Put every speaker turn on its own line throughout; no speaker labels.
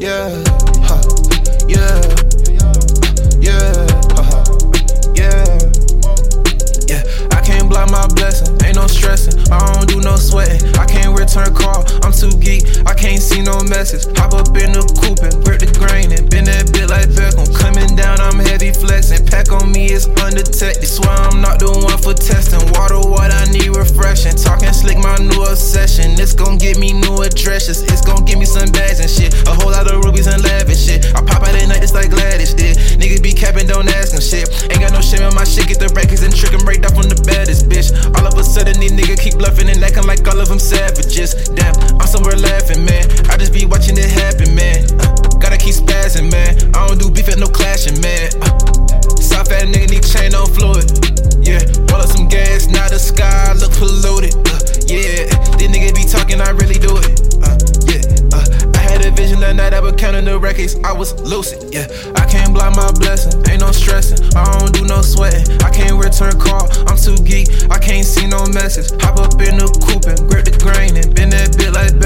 yeah, ha. yeah, yeah, huh, yeah, yeah. I can't block my blessing, ain't no stressing. I don't do no sweating. I can't return call, I'm too geek. I can't see no message. Hop up in the coupe and grip the grain and bend that bit like Beckham. Coming down, I'm heavy flexing. Pack on me is undetected. Swear I'm not the one for testing. Water, what I need refreshing. Talking slick, my new obsession. It's gon' get me new addresses. It's gon' give me some bags and shit. A whole lot of rubies and lavish shit. I pop out at night, it's like Gladys did. Niggas be capping, don't ask them shit. Ain't got no shame in my shit. Get the records and trick 'em right off on the baddest bitch. All of a sudden, these niggas keep bluffing and acting like all of them savages. Damn, I'm somewhere laughing, man. I just be watching it happen, man. Uh, gotta keep spazzing, man. I don't do beef at no clashing, man. Uh, South fat nigga need chain on fluid. Yeah, roll up some gas, now the sky look polluted. Uh, yeah, this nigga be talking, I really do the records, I was lucid. Yeah, I can't block my blessing, ain't no stressing, I don't do no sweating. I can't return call, I'm too geek, I can't see no message. Hop up in the coupe and grip the grain and bend that bit like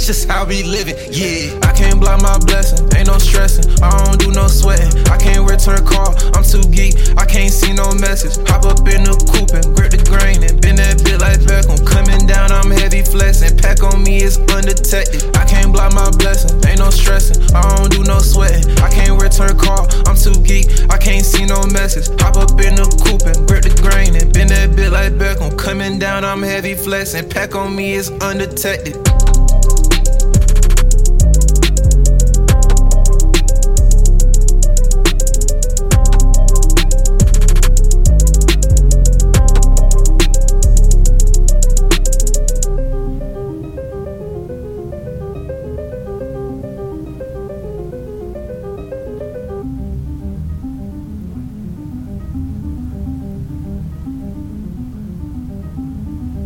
That's just how we living. Yeah, I can't block my blessing, ain't no stressing. I don't do no sweating. I can't return call, I'm too geek. I can't see no message. Hop up in the coupe and grip the grain and bend that bit like Beckham. Coming down, I'm heavy flexing. Pack on me is undetected. I can't block my blessing, ain't no stressing. I don't do no sweating. I can't return call, I'm too geek. I can't see no message. Hop up in the coupe and grip the grain and bend that bit like Beckham. Coming down, I'm heavy flexing. Pack on me is undetected.